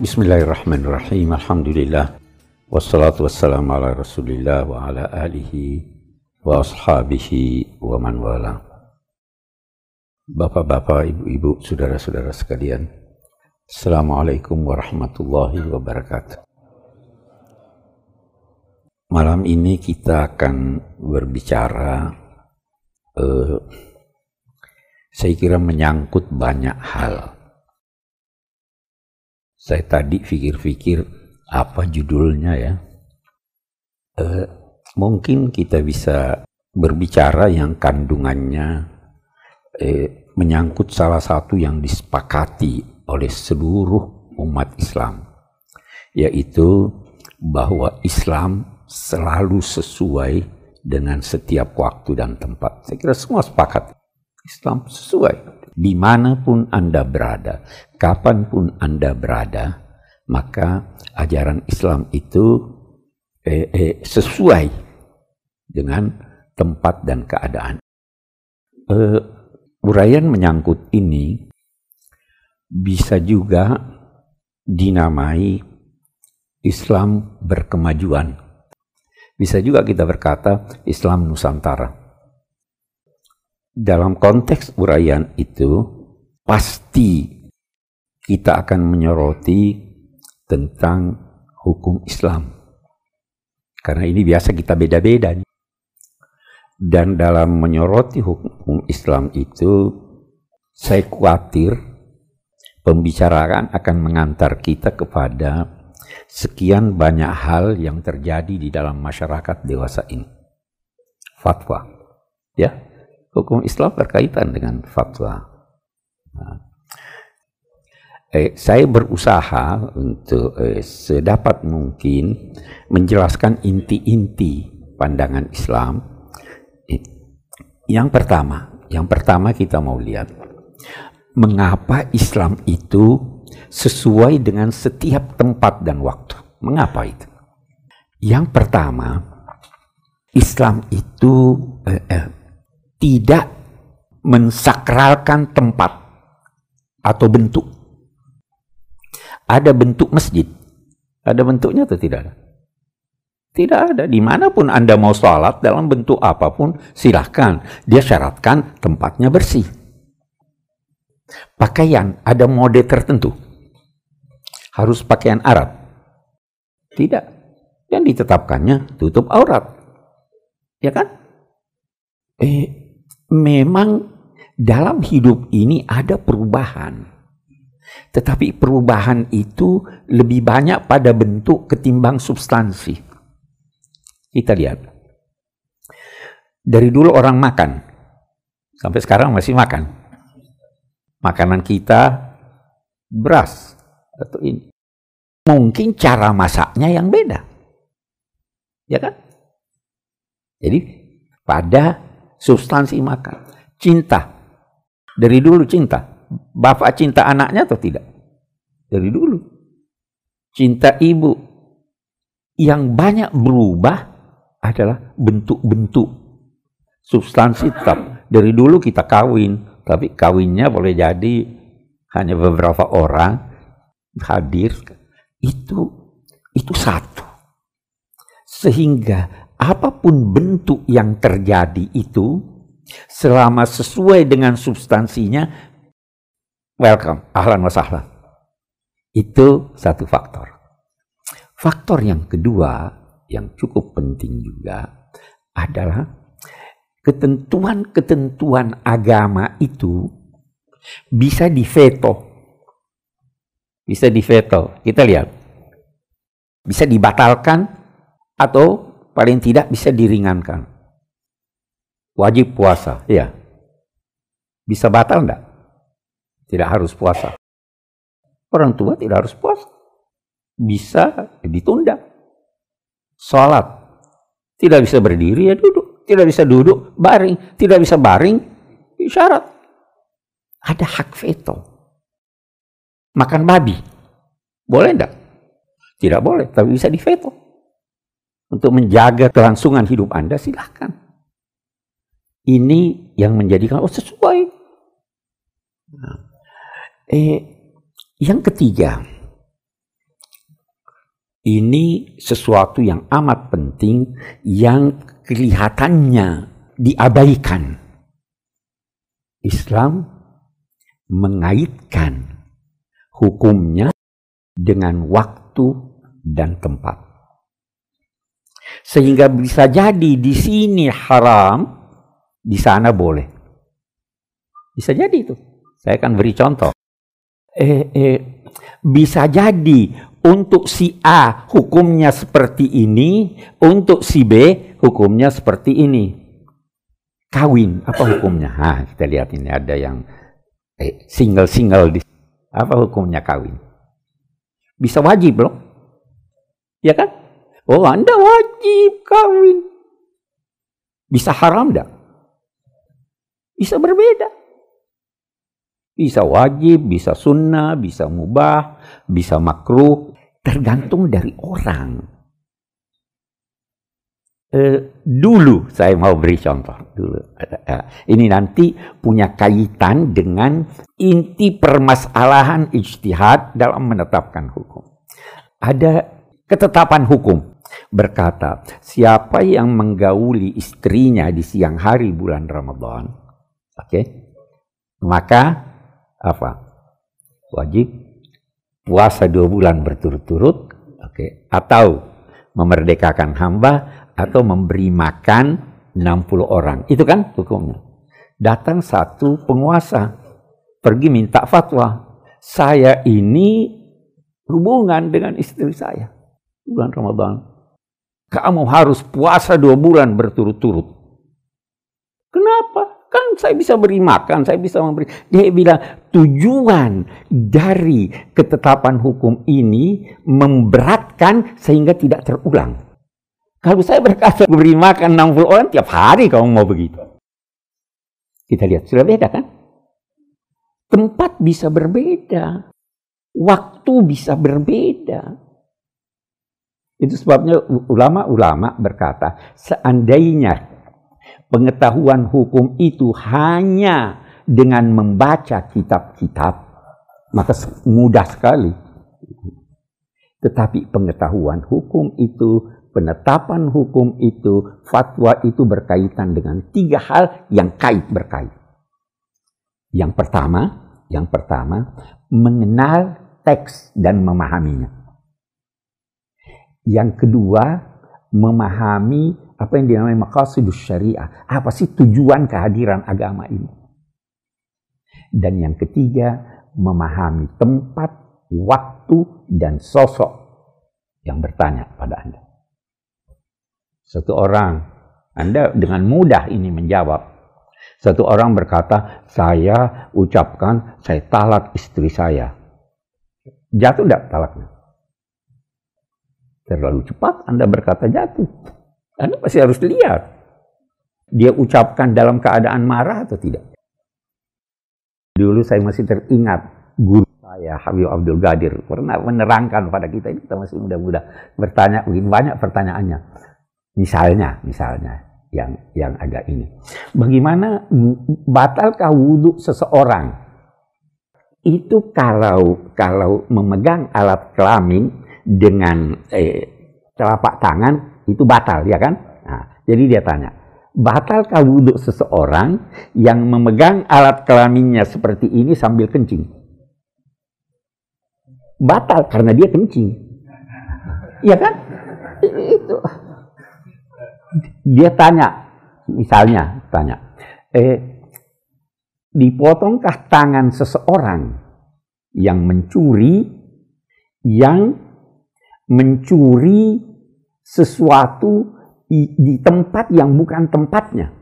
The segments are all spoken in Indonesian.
Bismillahirrahmanirrahim. Alhamdulillah. Wassalatu wassalamu ala rasulillah wa ala alihi wa ashabihi wa man wala. Bapak-bapak, ibu-ibu, saudara-saudara sekalian. Assalamualaikum warahmatullahi wabarakatuh. Malam ini kita akan berbicara, uh, saya kira menyangkut banyak hal. Saya tadi pikir-pikir apa judulnya ya. Uh, mungkin kita bisa berbicara yang kandungannya eh, menyangkut salah satu yang disepakati oleh seluruh umat Islam, yaitu bahwa Islam selalu sesuai dengan setiap waktu dan tempat. Saya kira semua sepakat. Islam sesuai. Di mana pun Anda berada, kapan pun Anda berada, maka ajaran Islam itu eh, eh, sesuai dengan tempat dan keadaan. Uh, uraian menyangkut ini bisa juga dinamai Islam berkemajuan bisa juga kita berkata Islam Nusantara. Dalam konteks uraian itu, pasti kita akan menyoroti tentang hukum Islam. Karena ini biasa kita beda-beda. Dan dalam menyoroti hukum Islam itu, saya khawatir pembicaraan akan mengantar kita kepada sekian banyak hal yang terjadi di dalam masyarakat dewasa ini. Fatwa. Ya, hukum Islam berkaitan dengan fatwa. Nah. Eh, saya berusaha untuk eh, sedapat mungkin menjelaskan inti-inti pandangan Islam. Yang pertama, yang pertama kita mau lihat mengapa Islam itu sesuai dengan setiap tempat dan waktu. Mengapa itu? Yang pertama, Islam itu eh, eh, tidak mensakralkan tempat atau bentuk. Ada bentuk masjid, ada bentuknya atau tidak? Tidak ada. Di mana pun Anda mau sholat dalam bentuk apa pun, silahkan. Dia syaratkan tempatnya bersih. Pakaian ada mode tertentu harus pakaian Arab. Tidak. Yang ditetapkannya tutup aurat. Ya kan? Eh, memang dalam hidup ini ada perubahan. Tetapi perubahan itu lebih banyak pada bentuk ketimbang substansi. Kita lihat. Dari dulu orang makan. Sampai sekarang masih makan. Makanan kita beras, atau ini. Mungkin cara masaknya yang beda. Ya kan? Jadi pada substansi makan. Cinta. Dari dulu cinta. Bapak cinta anaknya atau tidak? Dari dulu. Cinta ibu. Yang banyak berubah adalah bentuk-bentuk. Substansi tetap. Dari dulu kita kawin. Tapi kawinnya boleh jadi hanya beberapa orang hadir itu itu satu. Sehingga apa pun bentuk yang terjadi itu selama sesuai dengan substansinya welcome, ahlan wa sahlan. Itu satu faktor. Faktor yang kedua yang cukup penting juga adalah ketentuan-ketentuan agama itu bisa diveto bisa diveto. Kita lihat. Bisa dibatalkan atau paling tidak bisa diringankan. Wajib puasa, ya. Bisa batal enggak? Tidak harus puasa. Orang tua tidak harus puasa. Bisa ditunda. Sholat. Tidak bisa berdiri ya duduk. Tidak bisa duduk, baring. Tidak bisa baring, syarat. Ada hak veto. Makan babi. Boleh enggak? Tidak boleh, tapi bisa diveto. Untuk menjaga kelangsungan hidup Anda, silahkan. Ini yang menjadikan, oh sesuai. Nah, eh, yang ketiga, Ini sesuatu yang amat penting yang kelihatannya diabaikan. Islam mengaitkan hukumnya dengan waktu dan tempat. Sehingga bisa jadi di sini haram, di sana boleh. Bisa jadi itu. Saya akan beri contoh. Eh, eh, bisa jadi untuk si A hukumnya seperti ini, untuk si B hukumnya seperti ini. Kawin, apa hukumnya? Nah, kita lihat ini ada yang eh, single-single di apa hukumnya kawin? Bisa wajib loh. Ya kan? Oh, Anda wajib kawin. Bisa haram enggak? Bisa berbeda. Bisa wajib, bisa sunnah, bisa mubah, bisa makruh, tergantung dari orang. Uh, dulu saya mau beri contoh dulu. Uh, ini nanti punya kaitan dengan inti permasalahan ijtihad dalam menetapkan hukum. Ada ketetapan hukum berkata, siapa yang menggauli istrinya di siang hari bulan Ramadan, oke, okay, maka apa? Wajib puasa dua bulan berturut-turut, oke, okay, atau memerdekakan hamba atau memberi makan 60 orang. Itu kan hukumnya. Datang satu penguasa pergi minta fatwa. Saya ini hubungan dengan istri saya bulan Ramadan. Kamu harus puasa dua bulan berturut-turut. Kenapa? Kan saya bisa beri makan, saya bisa memberi. Dia bilang tujuan dari ketetapan hukum ini memberatkan sehingga tidak terulang. Kalau saya berkata beri makan 60 orang tiap hari kamu mau begitu. Kita lihat sudah beda kan? Tempat bisa berbeda. Waktu bisa berbeda. Itu sebabnya ulama-ulama berkata, seandainya pengetahuan hukum itu hanya dengan membaca kitab-kitab, maka mudah sekali. Tetapi pengetahuan hukum itu, penetapan hukum itu, fatwa itu berkaitan dengan tiga hal yang kait berkait. Yang pertama, yang pertama, mengenal teks dan memahaminya. Yang kedua, memahami apa yang dinamai maqasidus syariah. Apa sih tujuan kehadiran agama ini? Dan yang ketiga, memahami tempat, waktu, dan sosok yang bertanya pada Anda. Satu orang, Anda dengan mudah ini menjawab. Satu orang berkata, saya ucapkan, saya talak istri saya. Jatuh tidak talaknya? Terlalu cepat Anda berkata jatuh. Anda pasti harus lihat. Dia ucapkan dalam keadaan marah atau tidak. Dulu saya masih teringat guru saya Habib Abdul Gadir pernah menerangkan pada kita ini kita masih muda-muda bertanya banyak pertanyaannya. Misalnya, misalnya yang yang agak ini. Bagaimana batalkah wudhu seseorang? Itu kalau kalau memegang alat kelamin dengan eh, telapak tangan itu batal, ya kan? Nah, jadi dia tanya, batalkah wudhu seseorang yang memegang alat kelaminnya seperti ini sambil kencing? Batal karena dia kencing. Iya kan? Itu. Dia tanya, misalnya tanya, eh, dipotongkah tangan seseorang yang mencuri, yang mencuri sesuatu di, tempat yang bukan tempatnya.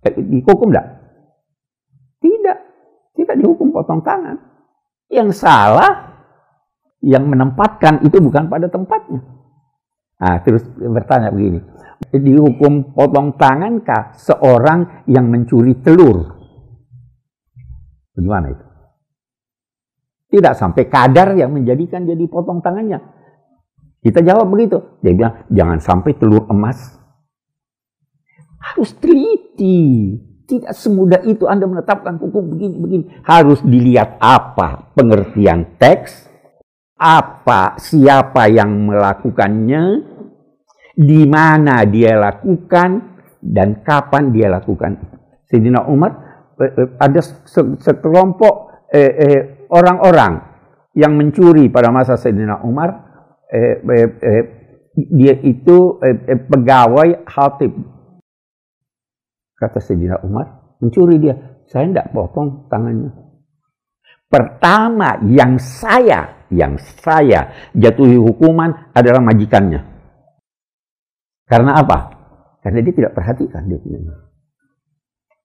Dihukum tidak? Tidak. Tidak dihukum potong tangan. Yang salah, yang menempatkan itu bukan pada tempatnya. Nah, terus bertanya begini. Dihukum potong tangan kah seorang yang mencuri telur? Bagaimana itu? Tidak sampai kadar yang menjadikan jadi potong tangannya. Kita jawab begitu. Dia bilang, jangan sampai telur emas. Harus teliti. Tidak semudah itu Anda menetapkan hukum begini-begini. Harus dilihat apa pengertian teks, apa, siapa yang melakukannya, di mana dia lakukan, dan kapan dia lakukan. Sayyidina Umar eh, eh, ada sekelompok eh, orang-orang yang mencuri pada masa Sayyidina Umar, dia itu pegawai hatib. Kata Sayyidina Umar, mencuri dia. Saya tidak potong tangannya. Pertama yang saya, yang saya jatuhi hukuman adalah majikannya. Karena apa? Karena dia tidak perhatikan dia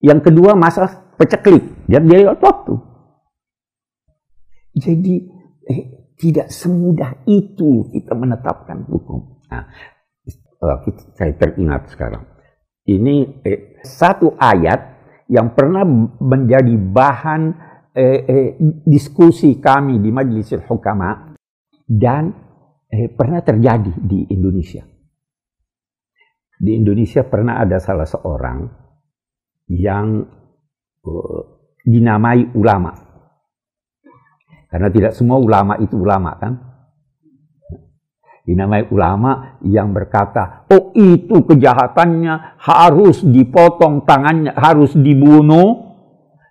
Yang kedua masalah peceklik. Dia dia waktu. Jadi eh, tidak semudah itu kita menetapkan hukum. Nah, oh, saya teringat sekarang. Ini eh, satu ayat yang pernah menjadi bahan eh, eh, diskusi kami di Majelis Hukama dan eh, pernah terjadi di Indonesia. Di Indonesia pernah ada salah seorang yang uh, dinamai ulama. Karena tidak semua ulama itu ulama kan. Dinamai ulama yang berkata, oh itu kejahatannya harus dipotong tangannya, harus dibunuh,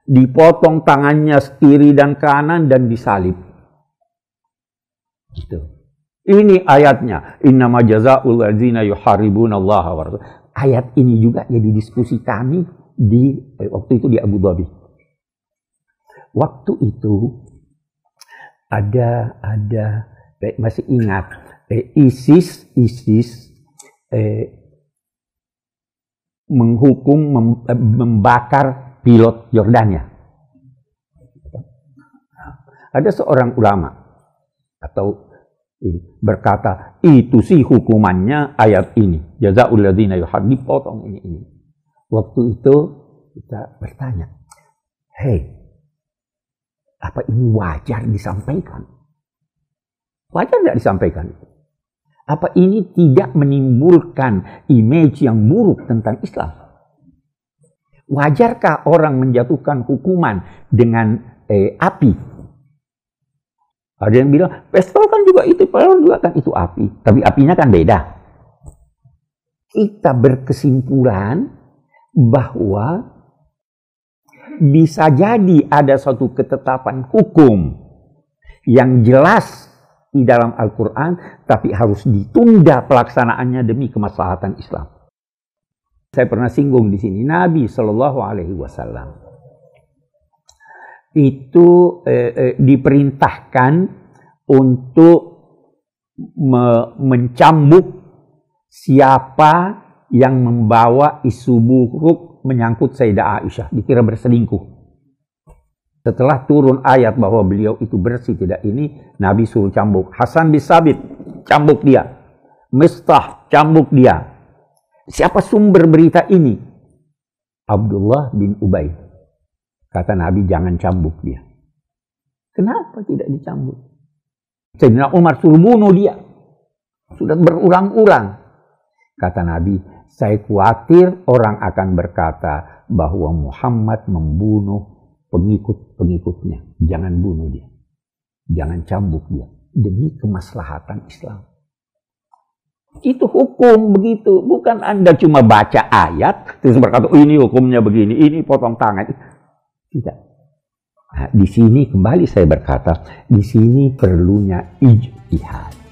dipotong tangannya kiri dan kanan dan disalib. Itu. Ini ayatnya. Inna jazaa'ul ladzina yuharibuna wa Ayat ini juga jadi diskusi kami di eh, waktu itu di Abu Dhabi. Waktu itu ada ada. Masih ingat. Eh, ISIS ISIS eh, menghukum mem, eh, membakar pilot Yordania. Ada seorang ulama atau berkata itu sih hukumannya ayat ini. Jazaul ladzina yuhaddi potong ini ini. Waktu itu kita bertanya hei apa ini wajar disampaikan wajar tidak disampaikan apa ini tidak menimbulkan image yang buruk tentang Islam Wajarkah orang menjatuhkan hukuman dengan eh, api? Ada yang bilang, pistol kan juga itu, padahal juga kan itu api. Tapi apinya kan beda. Kita berkesimpulan bahwa bisa jadi ada suatu ketetapan hukum yang jelas di dalam Al-Quran, tapi harus ditunda pelaksanaannya demi kemaslahatan Islam. Saya pernah singgung di sini Nabi Shallallahu Alaihi Wasallam itu eh, eh, diperintahkan untuk me mencambuk siapa yang membawa isu buruk menyangkut Sayyidah Aisyah dikira berselingkuh. Setelah turun ayat bahwa beliau itu bersih tidak ini, Nabi suruh cambuk. Hasan bin Sabit, cambuk dia. Mistah, cambuk dia. Siapa sumber berita ini? Abdullah bin Ubay. Kata Nabi jangan cambuk dia. Kenapa tidak dicambuk? Sayyidina Umar suruh bunuh dia. Sudah berulang-ulang. Kata Nabi, saya khawatir orang akan berkata bahwa Muhammad membunuh pengikut-pengikutnya. Jangan bunuh dia. Jangan cambuk dia. Demi kemaslahatan Islam. Itu hukum begitu. Bukan Anda cuma baca ayat, terus berkata, oh, ini hukumnya begini, ini potong tangan. Tidak. Nah, di sini kembali saya berkata, di sini perlunya ijtihad.